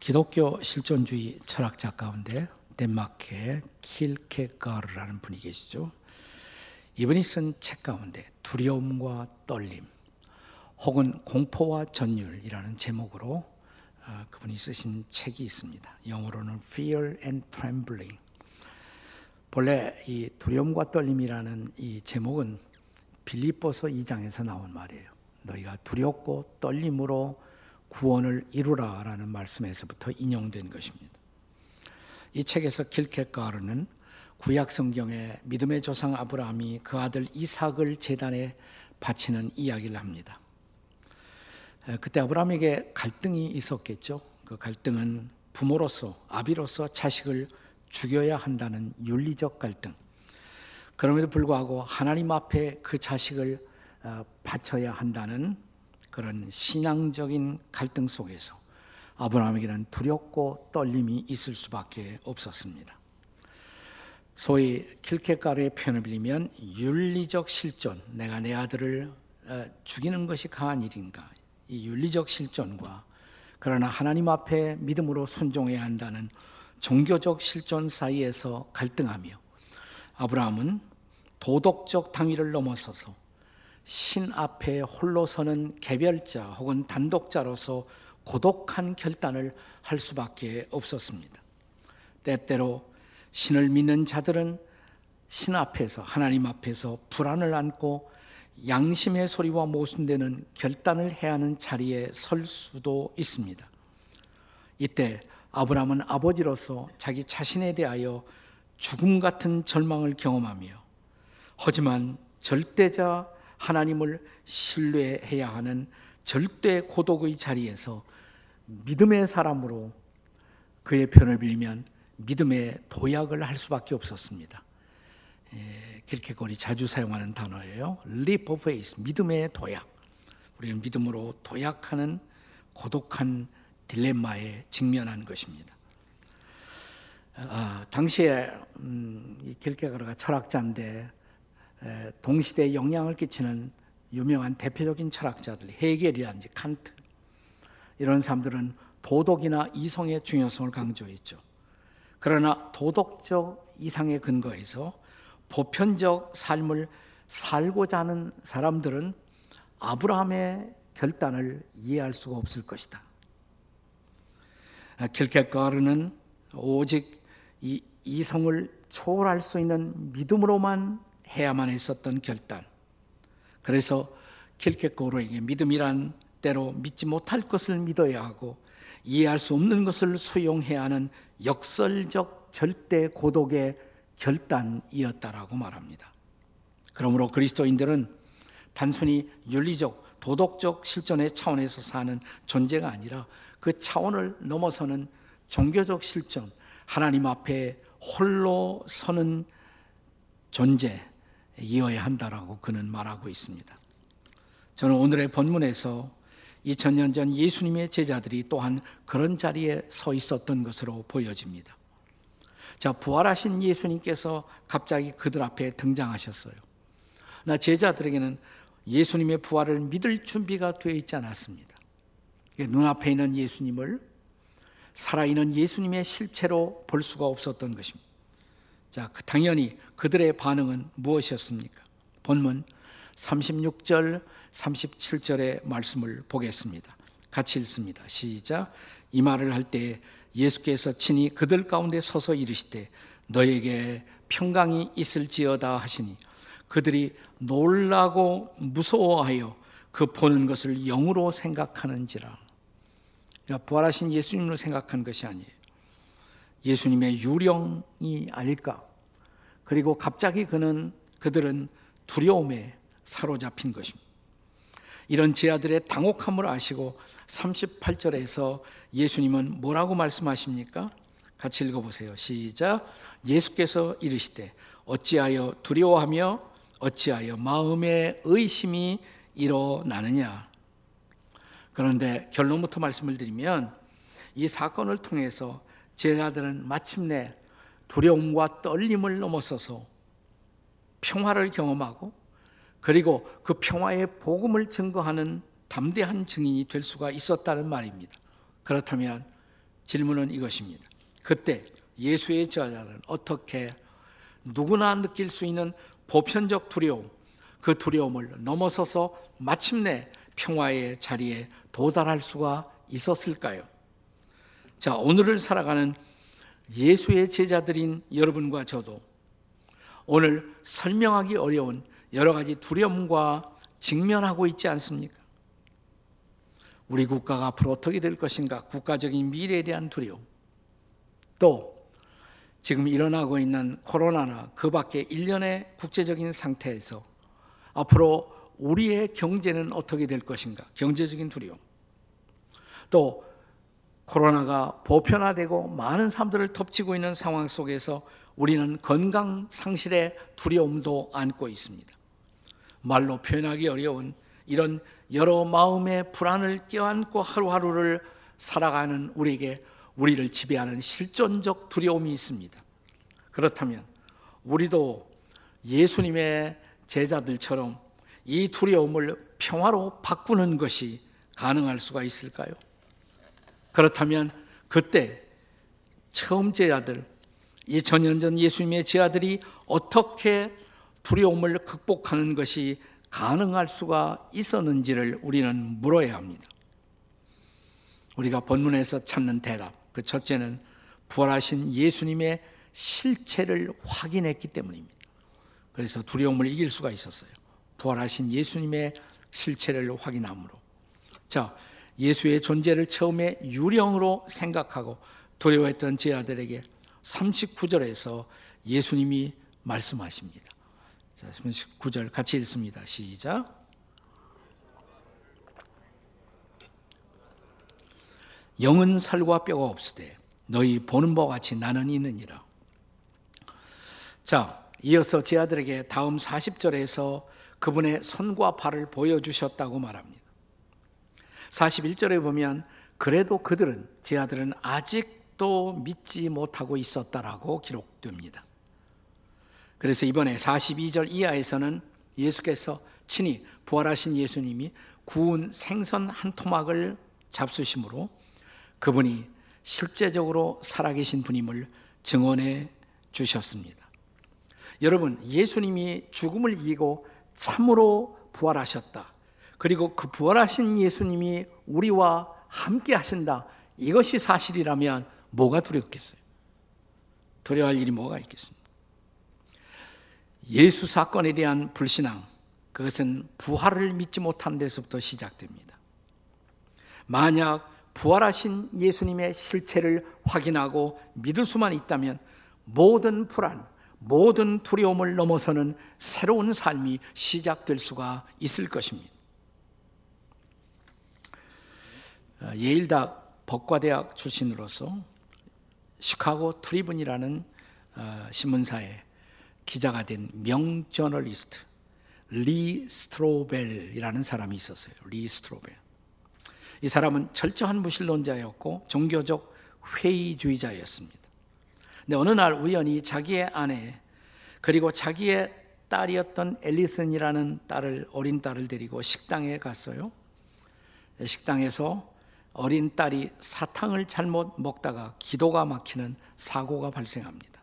기독교 실존주의 철학자 가운데 덴마크의 킬케가르라는 분이 계시죠. 이분이 쓴 책 가운데 두려움과 떨림 혹은 공포와 전율이라는 제목으로 아, 그분이 쓰신 책이 있습니다. 영어로는 Fear and Trembling. 본래 이 두려움과 떨림이라는 이 제목은 빌립보서 2장에서 나온 말이에요. 너희가 두렵고 떨림으로 구원을 이루라라는 말씀에서부터 인용된 것입니다. 이 책에서 길케가르는 구약 성경의 믿음의 조상 아브라함이 그 아들 이삭을 제단에 바치는 이야기를 합니다. 그때 아브라함에게 갈등이 있었겠죠. 그 갈등은 부모로서 아비로서 자식을 죽여야 한다는 윤리적 갈등. 그럼에도 불구하고 하나님 앞에 그 자식을 어, 바쳐야 한다는 그런 신앙적인 갈등 속에서 아브라함에게는 두렵고 떨림이 있을 수밖에 없었습니다. 소위 킬케가르의 표현을 빌리면 윤리적 실존, 내가 내 아들을 어, 죽이는 것이 가한 일인가? 이 윤리적 실존과 그러나 하나님 앞에 믿음으로 순종해야 한다는 종교적 실존 사이에서 갈등하며 아브라함은 도덕적 당위를 넘어서서 신 앞에 홀로 서는 개별자 혹은 단독자로서 고독한 결단을 할 수밖에 없었습니다. 때때로 신을 믿는 자들은 신 앞에서 하나님 앞에서 불안을 안고 양심의 소리와 모순되는 결단을 해야 하는 자리에 설 수도 있습니다. 이때 아브라함은 아버지로서 자기 자신에 대하여 죽음 같은 절망을 경험하며 하지만 절대자 하나님을 신뢰해야 하는 절대 고독의 자리에서 믿음의 사람으로 그의 편을 빌면 믿음의 도약을 할 수밖에 없었습니다. 예, 길케골이 자주 사용하는 단어예요. leap of faith, 믿음의 도약. 우리는 믿음으로 도약하는 고독한 딜레마에 직면한 것입니다. 아, 당시에 음, 길케가르가 철학자인데 동시대에 영향을 끼치는 유명한 대표적인 철학자들, 헤겔이라든지 칸트 이런 사람들은 도덕이나 이성의 중요성을 강조했죠. 그러나 도덕적 이상의 근거에서 보편적 삶을 살고자 하는 사람들은 아브라함의 결단을 이해할 수가 없을 것이다. 킬케가르는 오직 이 이성을 초월할 수 있는 믿음으로만 해야만 했었던 결단. 그래서 킬케고르에게 믿음이란 때로 믿지 못할 것을 믿어야 하고 이해할 수 없는 것을 수용해야 하는 역설적 절대 고독의 결단이었다라고 말합니다. 그러므로 그리스도인들은 단순히 윤리적, 도덕적 실존의 차원에서 사는 존재가 아니라 그 차원을 넘어서는 종교적 실존, 하나님 앞에 홀로 서는 존재, 이어야 한다라고 그는 말하고 있습니다. 저는 오늘의 본문에서 2000년 전 예수님의 제자들이 또한 그런 자리에 서 있었던 것으로 보여집니다. 자, 부활하신 예수님께서 갑자기 그들 앞에 등장하셨어요. 나 제자들에게는 예수님의 부활을 믿을 준비가 되어 있지 않았습니다. 눈앞에 있는 예수님을 살아있는 예수님의 실체로 볼 수가 없었던 것입니다. 자, 그 당연히 그들의 반응은 무엇이었습니까? 본문 36절, 37절의 말씀을 보겠습니다. 같이 읽습니다. 시작. 이 말을 할 때 예수께서 친히 그들 가운데 서서 이르시되 너에게 평강이 있을지어다 하시니 그들이 놀라고 무서워하여 그 보는 것을 영으로 생각하는지라. 그러니까 부활하신 예수님으로 생각한 것이 아니에요. 예수님의 유령이 아닐까. 그리고 갑자기 그는 그들은 두려움에 사로잡힌 것입니다. 이런 제아들의 당혹함을 아시고 38절에서 예수님은 뭐라고 말씀하십니까? 같이 읽어보세요. 시작. 예수께서 이르시되 어찌하여 두려워하며 어찌하여 마음의 의심이 일어나느냐. 그런데 결론부터 말씀을 드리면 이 사건을 통해서 제자들은 마침내 두려움과 떨림을 넘어서서 평화를 경험하고 그리고 그 평화의 복음을 증거하는 담대한 증인이 될 수가 있었다는 말입니다. 그렇다면 질문은 이것입니다. 그때 예수의 저자들은 어떻게 누구나 느낄 수 있는 보편적 두려움, 그 두려움을 넘어서서 마침내 평화의 자리에 도달할 수가 있었을까요? 자, 오늘을 살아가는 예수의 제자들인 여러분과 저도 오늘 설명하기 어려운 여러 가지 두려움과 직면하고 있지 않습니까? 우리 국가가 앞으로 어떻게 될 것인가? 국가적인 미래에 대한 두려움. 또 지금 일어나고 있는 코로나나 그 밖에 일련의 국제적인 상태에서 앞으로 우리의 경제는 어떻게 될 것인가? 경제적인 두려움. 또 코로나가 보편화되고 많은 사람들을 덮치고 있는 상황 속에서 우리는 건강 상실의 두려움도 안고 있습니다. 말로 표현하기 어려운 이런 여러 마음의 불안을 껴안고 하루하루를 살아가는 우리에게 우리를 지배하는 실존적 두려움이 있습니다. 그렇다면 우리도 예수님의 제자들처럼 이 두려움을 평화로 바꾸는 것이 가능할 수가 있을까요? 그렇다면 그때 처음 제자들, 이 전년전 예수님의 제자들이 어떻게 두려움을 극복하는 것이 가능할 수가 있었는지를 우리는 물어야 합니다. 우리가 본문에서 찾는 대답, 그 첫째는 부활하신 예수님의 실체를 확인했기 때문입니다. 그래서 두려움을 이길 수가 있었어요. 부활하신 예수님의 실체를 확인함으로. 자, 예수의 존재를 처음에 유령으로 생각하고 두려워했던 제자들에게 39절에서 예수님이 말씀하십니다. 자, 39절 같이 읽습니다. 시작. 영은 살과 뼈가 없으되 너희 보는 바와 같이 나는 있느니라. 자, 이어서 제 아들에게 다음 40절에서 그분의 손과 발을 보여주셨다고 말합니다. 41절에 보면 그래도 그들은 제 아들은 아직도 믿지 못하고 있었다라고 기록됩니다. 그래서 이번에 42절 이하에서는 예수께서 친히 부활하신 예수님이 구운 생선 한 토막을 잡수심으로 그분이 실제적으로 살아계신 분임을 증언해 주셨습니다. 여러분, 예수님이 죽음을 이기고 참으로 부활하셨다. 그리고 그 부활하신 예수님이 우리와 함께 하신다. 이것이 사실이라면 뭐가 두렵겠어요? 두려워할 일이 뭐가 있겠습니까? 예수 사건에 대한 불신앙, 그것은 부활을 믿지 못한 데서부터 시작됩니다. 만약 부활하신 예수님의 실체를 확인하고 믿을 수만 있다면 모든 불안, 모든 두려움을 넘어서는 새로운 삶이 시작될 수가 있을 것입니다. 어, 예일대 법과대학 출신으로서 시카고 트리븐이라는 어, 신문사에 기자가 된 명저널리스트 리 스트로벨이라는 사람이 있었어요. 리 스트로벨. 이 사람은 철저한 무신론자였고 종교적 회의주의자였습니다. 근데 어느 날 우연히 자기의 아내 그리고 자기의 딸이었던 앨리슨이라는 딸을 어린 딸을 데리고 식당에 갔어요. 식당에서 어린 딸이 사탕을 잘못 먹다가 기도가 막히는 사고가 발생합니다.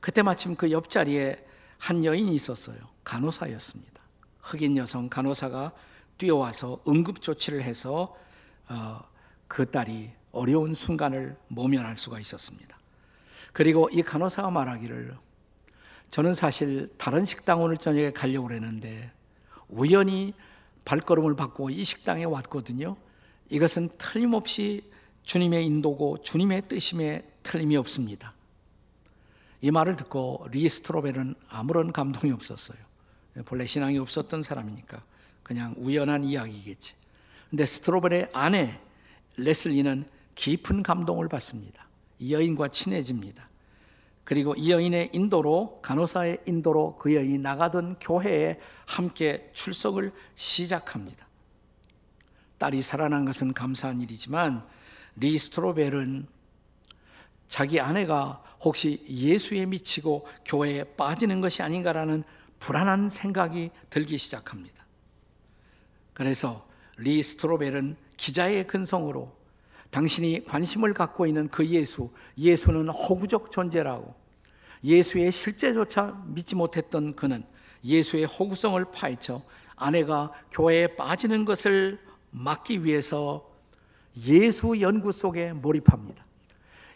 그때 마침 그 옆자리에 한 여인이 있었어요. 간호사였습니다. 흑인 여성 간호사가 뛰어와서 응급조치를 해서 어, 그 딸이 어려운 순간을 모면할 수가 있었습니다. 그리고 이 간호사가 말하기를 저는 사실 다른 식당 오늘 저녁에 가려고 그랬는데 우연히 발걸음을 받고 이 식당에 왔거든요. 이것은 틀림없이 주님의 인도고 주님의 뜻임에 틀림이 없습니다. 이 말을 듣고 리 스트로벨은 아무런 감동이 없었어요. 본래 신앙이 없었던 사람이니까 그냥 우연한 이야기겠지. 근데 스트로벨의 아내 레슬리는 깊은 감동을 받습니다. 이 여인과 친해집니다. 그리고 이 여인의 인도로 간호사의 인도로 그 여인이 나가던 교회에 함께 출석을 시작합니다. 딸이 살아난 것은 감사한 일이지만 리 스트로벨은 자기 아내가 혹시 예수에 미치고 교회에 빠지는 것이 아닌가라는 불안한 생각이 들기 시작합니다. 그래서 리 스트로벨은 기자의 근성으로 당신이 관심을 갖고 있는 그 예수, 예수는 허구적 존재라고 예수의 실제조차 믿지 못했던 그는 예수의 허구성을 파헤쳐 아내가 교회에 빠지는 것을 막기 위해서 예수 연구 속에 몰입합니다.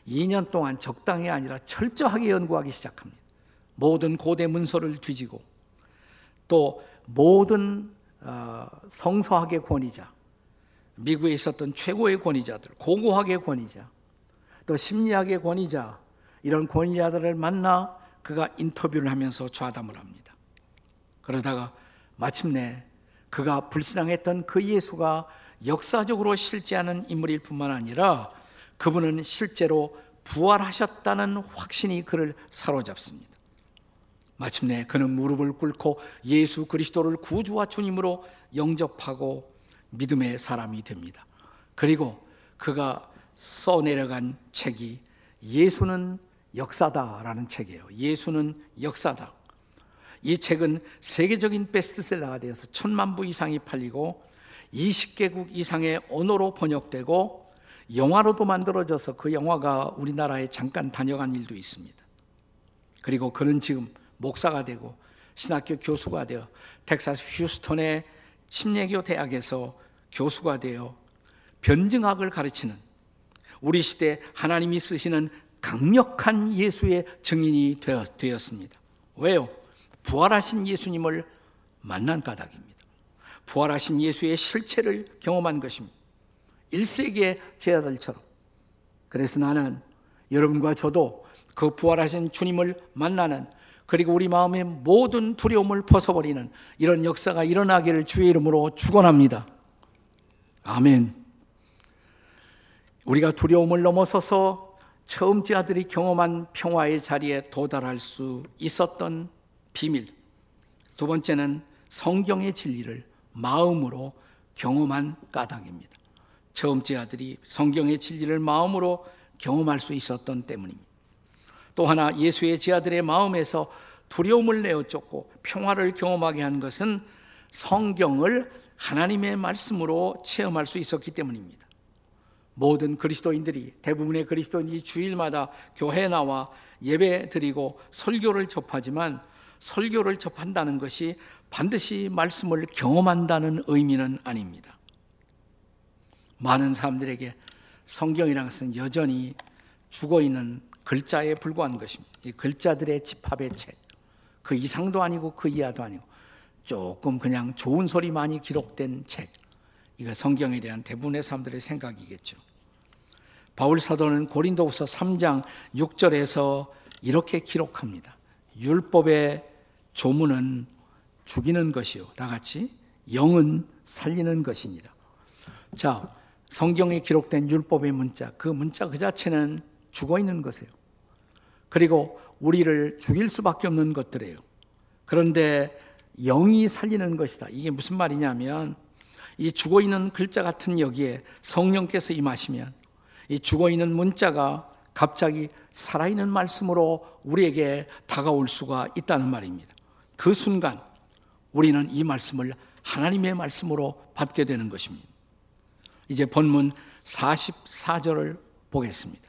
2년 동안 적당히 아니라 철저하게 연구하기 시작합니다. 모든 고대 문서를 뒤지고 또 모든 어, 성서학의 권위자, 미국에 있었던 최고의 권위자들, 고고학의 권위자, 또 심리학의 권위자, 이런 권위자들을 만나 그가 인터뷰를 하면서 좌담을 합니다. 그러다가 마침내 그가 불신앙했던 그 예수가 역사적으로 실제하는 인물일 뿐만 아니라 그분은 실제로 부활하셨다는 확신이 그를 사로잡습니다. 마침내 그는 무릎을 꿇고 예수 그리스도를 구주와 주님으로 영접하고 믿음의 사람이 됩니다. 그리고 그가 써내려간 책이 예수는 역사다라는 책이에요. 예수는 역사다. 이 책은 세계적인 베스트셀러가 되어서 천만 부 이상이 팔리고 20개국 이상의 언어로 번역되고 영화로도 만들어져서 그 영화가 우리나라에 잠깐 다녀간 일도 있습니다. 그리고 그는 지금 목사가 되고 신학교 교수가 되어 텍사스 휴스턴의 심리교 대학에서 교수가 되어 변증학을 가르치는 우리 시대 하나님이 쓰시는 강력한 예수의 증인이 되었습니다. 왜요? 부활하신 예수님을 만난 까닭입니다. 부활하신 예수의 실체를 경험한 것입니다. 1세기의 제자들처럼. 그래서 나는 여러분과 저도 그 부활하신 주님을 만나는 그리고 우리 마음의 모든 두려움을 벗어버리는 이런 역사가 일어나기를 주의 이름으로 축원합니다. 아멘. 우리가 두려움을 넘어서서 처음지아들이 경험한 평화의 자리에 도달할 수 있었던 비밀. 두 번째는 성경의 진리를 마음으로 경험한 까닭입니다. 처음지아들이 성경의 진리를 마음으로 경험할 수 있었던 때문입니다. 또 하나 예수의 지아들의 마음에서 두려움을 내어 쫓고 평화를 경험하게 한 것은 성경을 하나님의 말씀으로 체험할 수 있었기 때문입니다. 모든 그리스도인들이 대부분의 그리스도인이 주일마다 교회 나와 예배 드리고 설교를 접하지만 설교를 접한다는 것이 반드시 말씀을 경험한다는 의미는 아닙니다. 많은 사람들에게 성경이라는 것은 여전히 죽어 있는 글자에 불과한 것입니다. 이 글자들의 집합의 책. 그 이상도 아니고 그 이하도 아니고 조금 그냥 좋은 소리 많이 기록된 책. 이거 성경에 대한 대부분의 사람들의 생각이겠죠. 바울 사도는 고린도후서 3장 6절에서 이렇게 기록합니다. 율법의 조문은 죽이는 것이요. 다 같이 영은 살리는 것이니라. 자, 성경에 기록된 율법의 문자, 그 문자 그 자체는 죽어 있는 것이에요. 그리고 우리를 죽일 수밖에 없는 것들이에요. 그런데 영이 살리는 것이다. 이게 무슨 말이냐면 이 죽어 있는 글자 같은 여기에 성령께서 임하시면 이 죽어 있는 문자가 갑자기 살아있는 말씀으로 우리에게 다가올 수가 있다는 말입니다. 그 순간 우리는 이 말씀을 하나님의 말씀으로 받게 되는 것입니다. 이제 본문 44절을 보겠습니다.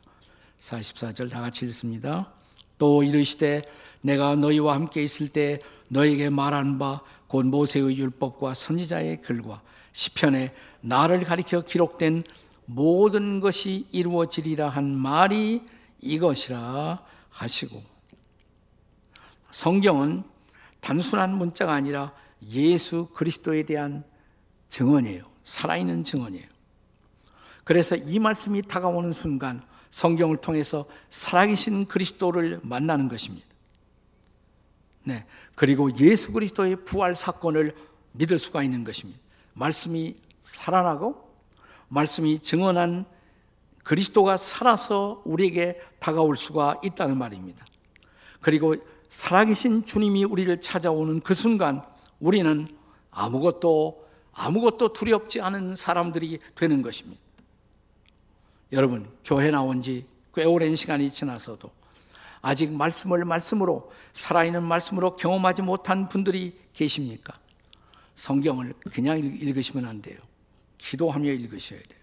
44절 다 같이 읽습니다. 또 이르시되 내가 너희와 함께 있을 때 너에게 말한 바 곧 모세의 율법과 선지자의 글과 시편에 나를 가리켜 기록된 모든 것이 이루어지리라 한 말이 이것이라 하시고 성경은 단순한 문자가 아니라 예수 그리스도에 대한 증언이에요. 살아있는 증언이에요. 그래서 이 말씀이 다가오는 순간 성경을 통해서 살아계신 그리스도를 만나는 것입니다. 네. 그리고 예수 그리스도의 부활 사건을 믿을 수가 있는 것입니다. 말씀이 살아나고 말씀이 증언한 그리스도가 살아서 우리에게 다가올 수가 있다는 말입니다. 그리고 살아계신 주님이 우리를 찾아오는 그 순간 우리는 아무것도 아무것도 두렵지 않은 사람들이 되는 것입니다. 여러분, 교회 나온 지 꽤 오랜 시간이 지나서도 아직 말씀을 말씀으로 살아있는 말씀으로 경험하지 못한 분들이 계십니까? 성경을 그냥 읽으시면 안 돼요. 기도하며 읽으셔야 돼요.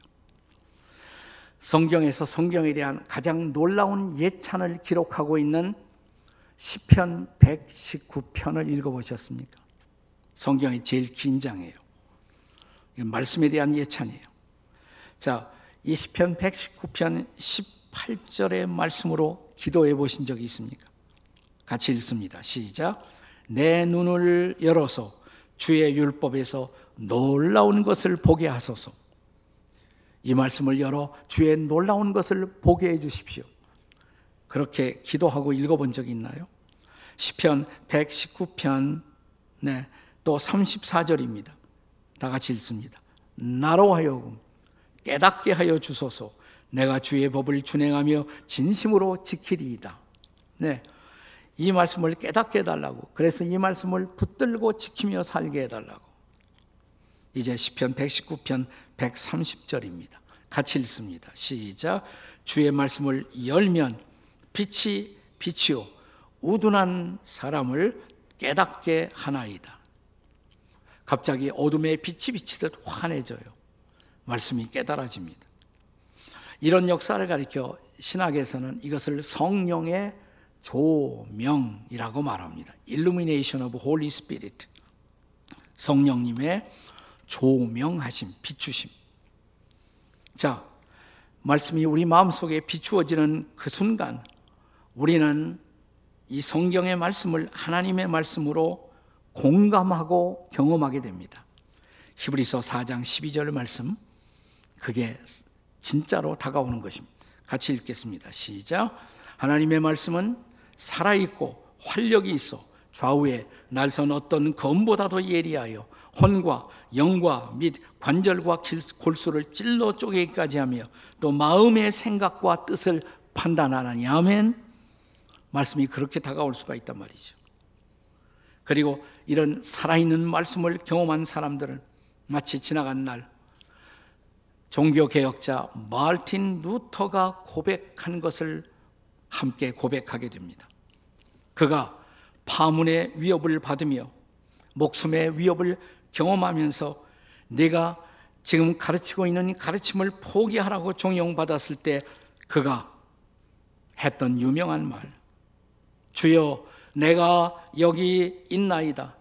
성경에서 성경에 대한 가장 놀라운 예찬을 기록하고 있는 시편 119편을 읽어보셨습니까? 성경의 제일 긴 장이에요. 말씀에 대한 예찬이에요. 자, 이 시편 119편 18절의 말씀으로 기도해 보신 적이 있습니까? 같이 읽습니다. 시작. 내 눈을 열어서 주의 율법에서 놀라운 것을 보게 하소서. 이 말씀을 열어 주의 놀라운 것을 보게 해 주십시오. 그렇게 기도하고 읽어본 적이 있나요? 시편 119편 네, 또 34절입니다. 다 같이 읽습니다. 나로 하여금 깨닫게 하여 주소서. 내가 주의 법을 준행하며 진심으로 지키리이다. 네. 이 말씀을 깨닫게 해달라고. 그래서 이 말씀을 붙들고 지키며 살게 해달라고. 이제 시편 119편 130절입니다. 같이 읽습니다. 시작. 주의 말씀을 열면 빛이 빛이요 우둔한 사람을 깨닫게 하나이다. 갑자기 어둠의 빛이 비치듯 환해져요. 말씀이 깨달아집니다. 이런 역사를 가리켜 신학에서는 이것을 성령의 조명이라고 말합니다. Illumination of Holy Spirit. 성령님의 조명하심, 비추심. 자, 말씀이 우리 마음속에 비추어지는 그 순간 우리는 이 성경의 말씀을 하나님의 말씀으로 공감하고 경험하게 됩니다. 히브리서 4장 12절 말씀 그게 진짜로 다가오는 것입니다. 같이 읽겠습니다. 시작. 하나님의 말씀은 살아있고 활력이 있어 좌우에 날선 어떤 검보다도 예리하여 혼과 영과 및 관절과 골수를 찔러 쪼개기까지 하며 또 마음의 생각과 뜻을 판단하나니 아멘 말씀이 그렇게 다가올 수가 있단 말이죠 그리고 이런 살아있는 말씀을 경험한 사람들은 마치 지나간 날 종교개혁자 말틴 루터가 고백한 것을 함께 고백하게 됩니다. 그가 파문의 위협을 받으며 목숨의 위협을 경험하면서 내가 지금 가르치고 있는 가르침을 포기하라고 종용받았을 때 그가 했던 유명한 말. 주여, 내가 여기 있나이다.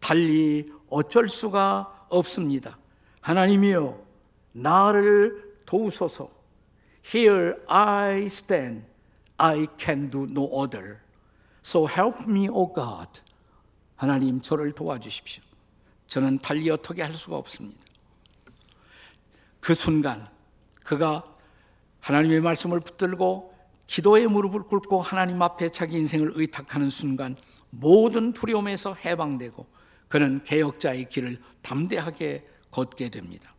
달리 어쩔 수가 없습니다. 하나님이여, 나를 도우소서. Here I stand. I can do no other. So help me, O God. 하나님, 저를 도와주십시오. 저는 달리 어떻게 할 수가 없습니다. 그 순간, 그가 하나님의 말씀을 붙들고 기도의 무릎을 꿇고 하나님 앞에 자기 인생을 의탁하는 순간 모든 두려움에서 해방되고 그는 개혁자의 길을 담대하게 걷게 됩니다.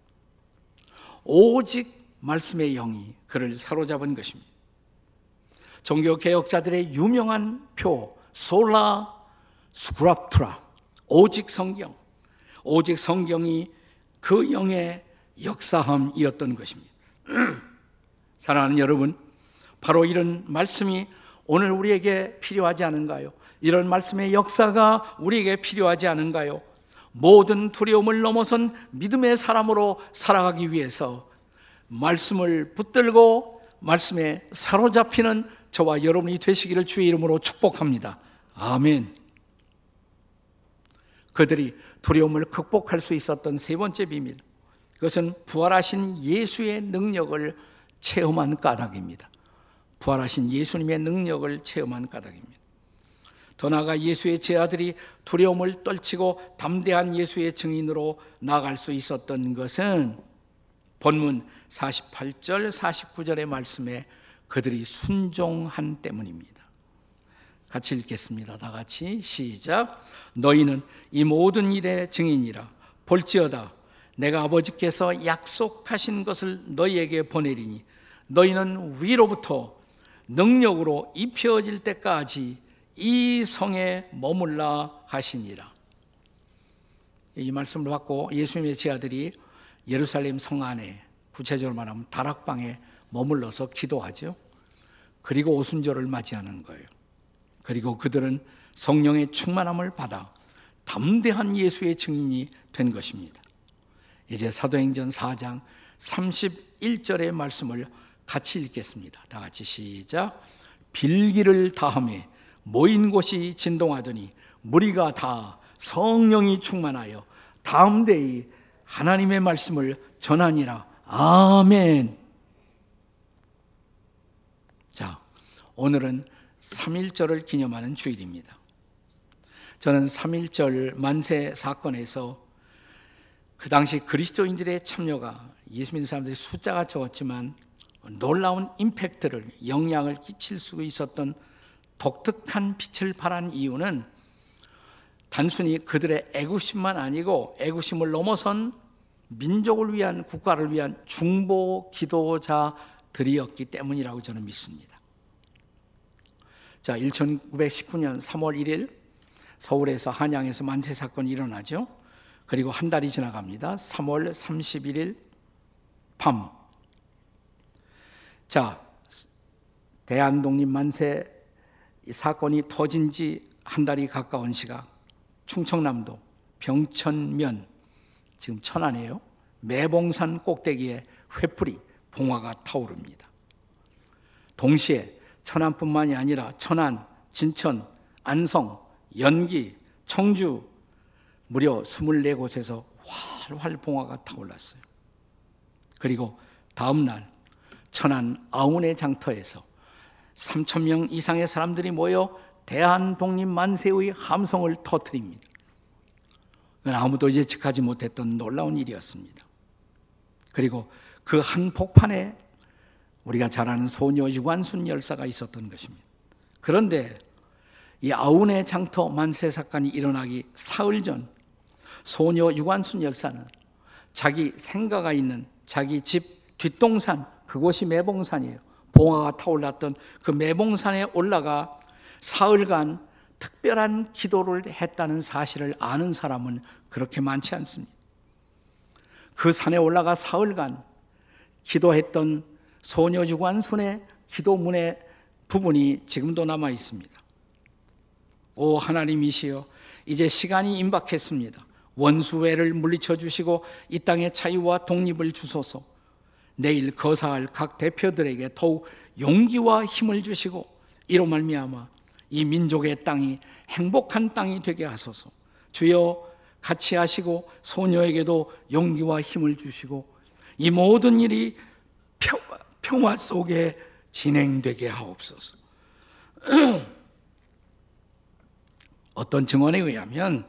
오직 말씀의 영이 그를 사로잡은 것입니다. 종교 개혁자들의 유명한 표 솔라 스크랍트라 오직 성경 오직 성경이 그 영의 역사함이었던 것입니다. 사랑하는 여러분, 바로 이런 말씀이 오늘 우리에게 필요하지 않은가요? 이런 말씀의 역사가 우리에게 필요하지 않은가요? 모든 두려움을 넘어선 믿음의 사람으로 살아가기 위해서 말씀을 붙들고 말씀에 사로잡히는 저와 여러분이 되시기를 주의 이름으로 축복합니다. 아멘. 그들이 두려움을 극복할 수 있었던 세 번째 비밀. 그것은 부활하신 예수의 능력을 체험한 까닭입니다. 부활하신 예수님의 능력을 체험한 까닭입니다. 더 나아가 예수의 제아들이 두려움을 떨치고 담대한 예수의 증인으로 나갈 수 있었던 것은 본문 48절, 49절의 말씀에 그들이 순종한 때문입니다. 같이 읽겠습니다. 다 같이 시작. 너희는 이 모든 일의 증인이라. 볼지어다. 내가 아버지께서 약속하신 것을 너희에게 보내리니 너희는 위로부터 능력으로 입혀질 때까지 이 성에 머물라 하시니라. 이 말씀을 받고 예수님의 제아들이 예루살렘 성 안에 구체적으로 말하면 다락방에 머물러서 기도하죠. 그리고 오순절을 맞이하는 거예요. 그리고 그들은 성령의 충만함을 받아 담대한 예수의 증인이 된 것입니다. 이제 사도행전 4장 31절의 말씀을 같이 읽겠습니다. 다 같이 시작. 빌기를 다함에 모인 곳이 진동하더니 무리가 다 성령이 충만하여 대이 하나님의 말씀을 전하니라. 아멘. 자, 오늘은 3.1절을 기념하는 주일입니다. 저는 3.1절 만세 사건에서 그 당시 그리스도인들의 참여가 예수 믿는 사람들의 숫자가 적었지만 놀라운 임팩트를 영향을 끼칠 수 있었던 독특한 빛을 발한 이유는 단순히 그들의 애구심만 아니고 애구심을 넘어선 민족을 위한 국가를 위한 중보 기도자들이었기 때문이라고 저는 믿습니다. 자, 1919년 3월 1일 서울에서 한양에서 만세 사건이 일어나죠. 그리고 한 달이 지나갑니다. 3월 31일 밤. 자, 대한독립 만세 사건이 터진 지 한 달이 가까운 시각, 충청남도 병천면, 지금 천안이에요. 매봉산 꼭대기에 횃불이 봉화가 타오릅니다. 동시에 천안뿐만이 아니라 천안, 진천, 안성, 연기, 청주 무려 24곳에서 활활 봉화가 타올랐어요. 그리고 다음 날 천안 아운의 장터에서 3천 명 이상의 사람들이 모여 대한 독립 만세의 함성을 터뜨립니다. 아무도 예측하지 못했던 놀라운 일이었습니다. 그리고 그 한 폭판에 우리가 잘 아는 소녀 유관순 열사가 있었던 것입니다. 그런데 이 아운의 장터 만세 사건이 일어나기 사흘 전 소녀 유관순 열사는 자기 생가가 있는 자기 집 뒷동산 그곳이 매봉산이에요. 봉화가 타올랐던 그 매봉산에 올라가 사흘간 특별한 기도를 했다는 사실을 아는 사람은 그렇게 많지 않습니다. 그 산에 올라가 사흘간 기도했던 소녀 유관순의 기도문의 부분이 지금도 남아 있습니다. 오 하나님이시여 이제 시간이 임박했습니다. 원수회를 물리쳐 주시고 이 땅의 자유와 독립을 주소서. 내일 거사할 각 대표들에게 더욱 용기와 힘을 주시고 이로 말미암아 이 민족의 땅이 행복한 땅이 되게 하소서. 주여 같이 하시고 소녀에게도 용기와 힘을 주시고 이 모든 일이 평화 속에 진행되게 하옵소서. 어떤 증언에 의하면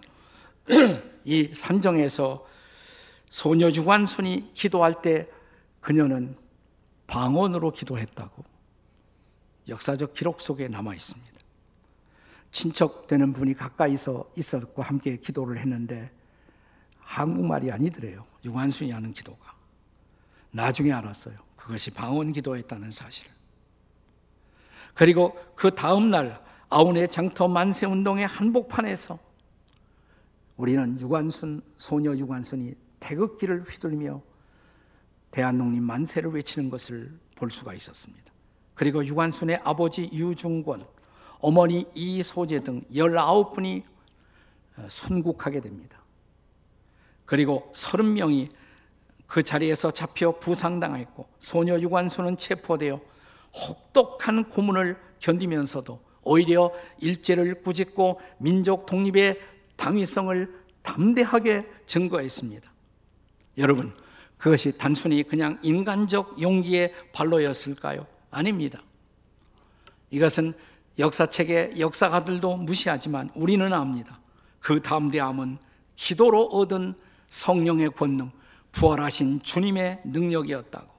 이 산정에서 소녀 주관순이 기도할 때 그녀는 방언으로 기도했다고 역사적 기록 속에 남아 있습니다. 친척되는 분이 가까이서 있었고 함께 기도를 했는데 한국말이 아니더래요. 유관순이 하는 기도가. 나중에 알았어요. 그것이 방언 기도였다는 사실을. 그리고 그 다음 날 아운의 장터 만세 운동의 한복판에서 우리는 유관순 소녀 유관순이 태극기를 휘둘며 대한독립 만세를 외치는 것을 볼 수가 있었습니다. 그리고 유관순의 아버지 유중권, 어머니 이소재 등 19분이 순국하게 됩니다. 그리고 30명이 그 자리에서 잡혀 부상당했고 소녀 유관순은 체포되어 혹독한 고문을 견디면서도 오히려 일제를 꾸짖고 민족 독립의 당위성을 담대하게 증거했습니다. 여러분, 그것이 단순히 그냥 인간적 용기의 발로였을까요? 아닙니다. 이것은 역사책의 역사가들도 무시하지만 우리는 압니다. 그 담대함은 기도로 얻은 성령의 권능, 부활하신 주님의 능력이었다고.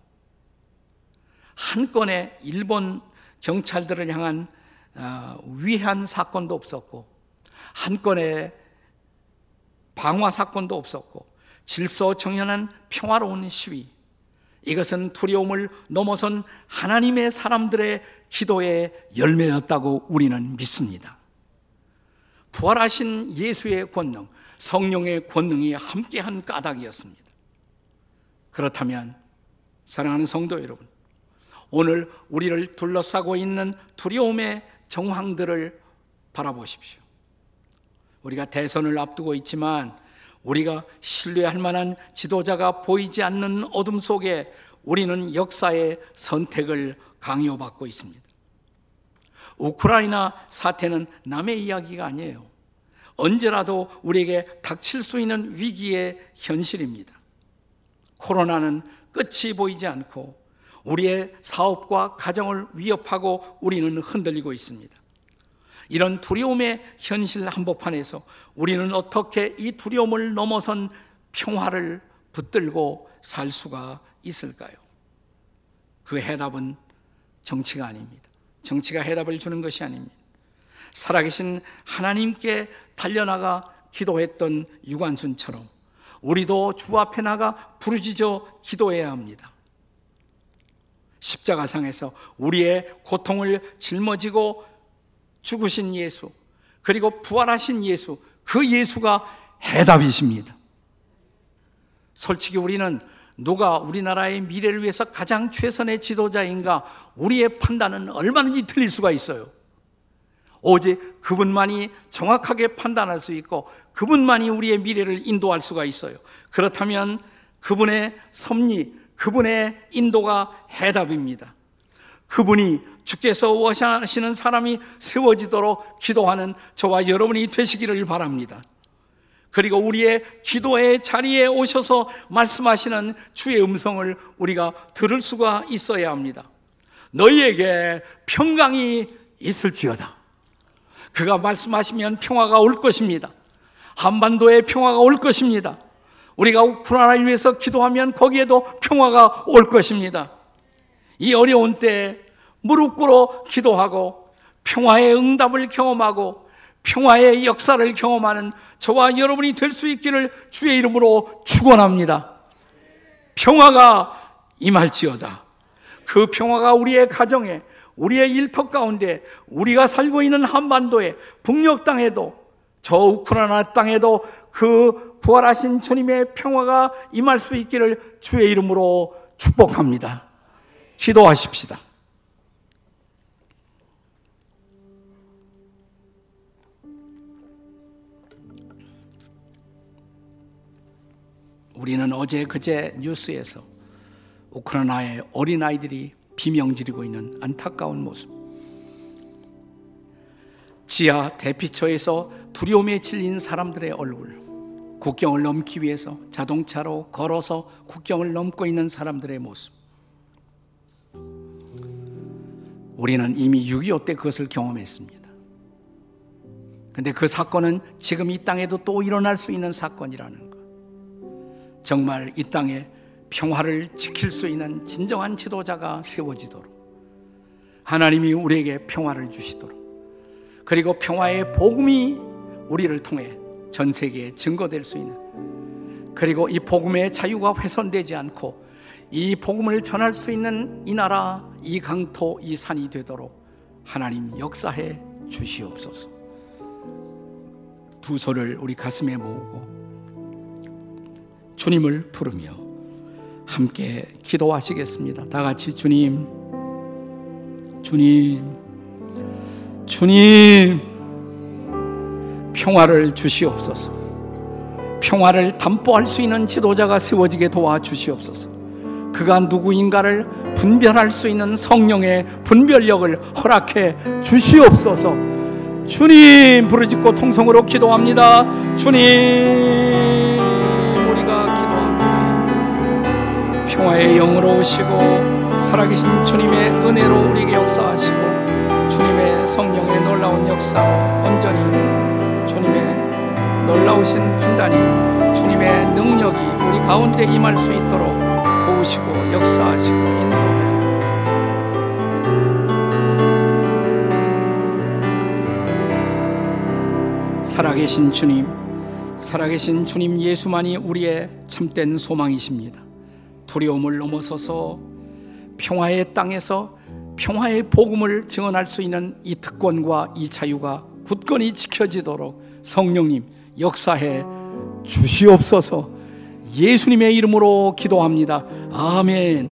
한 건의 일본 경찰들을 향한 어, 위한 사건도 없었고, 한 건의 방화 사건도 없었고, 질서 정연한 평화로운 시위. 이것은 두려움을 넘어선 하나님의 사람들의 기도의 열매였다고 우리는 믿습니다. 부활하신 예수의 권능, 성령의 권능이 함께한 까닭이었습니다. 그렇다면 사랑하는 성도 여러분, 오늘 우리를 둘러싸고 있는 두려움의 정황들을 바라보십시오. 우리가 대선을 앞두고 있지만 우리가 신뢰할 만한 지도자가 보이지 않는 어둠 속에 우리는 역사의 선택을 강요받고 있습니다. 우크라이나 사태는 남의 이야기가 아니에요. 언제라도 우리에게 닥칠 수 있는 위기의 현실입니다. 코로나는 끝이 보이지 않고 우리의 사업과 가정을 위협하고 우리는 흔들리고 있습니다. 이런 두려움의 현실 한복판에서 우리는 어떻게 이 두려움을 넘어선 평화를 붙들고 살 수가 있을까요? 그 해답은 정치가 아닙니다. 정치가 해답을 주는 것이 아닙니다. 살아계신 하나님께 달려나가 기도했던 유관순처럼 우리도 주 앞에 나가 부르짖어 기도해야 합니다. 십자가상에서 우리의 고통을 짊어지고 죽으신 예수, 그리고 부활하신 예수, 그 예수가 해답이십니다. 솔직히 우리는 누가 우리나라의 미래를 위해서 가장 최선의 지도자인가 우리의 판단은 얼마든지 틀릴 수가 있어요. 오직 그분만이 정확하게 판단할 수 있고 그분만이 우리의 미래를 인도할 수가 있어요. 그렇다면 그분의 섭리, 그분의 인도가 해답입니다. 그분이 주께서 원하시는 사람이 세워지도록 기도하는 저와 여러분이 되시기를 바랍니다. 그리고 우리의 기도의 자리에 오셔서 말씀하시는 주의 음성을 우리가 들을 수가 있어야 합니다. 너희에게 평강이 있을지어다. 그가 말씀하시면 평화가 올 것입니다. 한반도에 평화가 올 것입니다. 우리가 우크라이나를 위해서 기도하면 거기에도 평화가 올 것입니다. 이 어려운 때 무릎 꿇어 기도하고 평화의 응답을 경험하고 평화의 역사를 경험하는 저와 여러분이 될 수 있기를 주의 이름으로 축원합니다. 평화가 임할지어다. 그 평화가 우리의 가정에 우리의 일터 가운데 우리가 살고 있는 한반도에 북녘 땅에도 저 우크라이나 땅에도 그 부활하신 주님의 평화가 임할 수 있기를 주의 이름으로 축복합니다. 기도하십시다. 우리는 어제 그제 뉴스에서 우크라이나의 어린아이들이 비명 지르고 있는 안타까운 모습. 지하 대피처에서 두려움에 질린 사람들의 얼굴. 국경을 넘기 위해서 자동차로 걸어서 국경을 넘고 있는 사람들의 모습. 우리는 이미 6.25 때 그것을 경험했습니다. 근데 그 사건은 지금 이 땅에도 또 일어날 수 있는 사건이라는 것. 정말 이 땅에 평화를 지킬 수 있는 진정한 지도자가 세워지도록 하나님이 우리에게 평화를 주시도록 그리고 평화의 복음이 우리를 통해 전 세계에 증거될 수 있는 그리고 이 복음의 자유가 훼손되지 않고 이 복음을 전할 수 있는 이 나라, 이 강토, 이 산이 되도록 하나님 역사해 주시옵소서. 두 손을 우리 가슴에 모으고 주님을 부르며 함께 기도하시겠습니다. 다 같이 주님, 주님, 주님, 평화를 주시옵소서. 평화를 담보할 수 있는 지도자가 세워지게 도와 주시옵소서. 그가 누구인가를 분별할 수 있는 성령의 분별력을 허락해 주시옵소서. 주님 부르짖고 통성으로 기도합니다. 주님. 평화의 영으로 오시고 살아계신 주님의 은혜로 우리에게 역사하시고 성령의 놀라운 역사 온전히 주님의 놀라우신 판단이 주님의 능력이 우리 가운데 임할 수 있도록 도우시고 역사하시고 인도해 살아계신 주님 살아계신 주님 예수만이 우리의 참된 소망이십니다. 두려움을 넘어서서 평화의 땅에서 평화의 복음을 증언할 수 있는 이 특권과 이 자유가 굳건히 지켜지도록 성령님 역사해 주시옵소서 예수님의 이름으로 기도합니다. 아멘.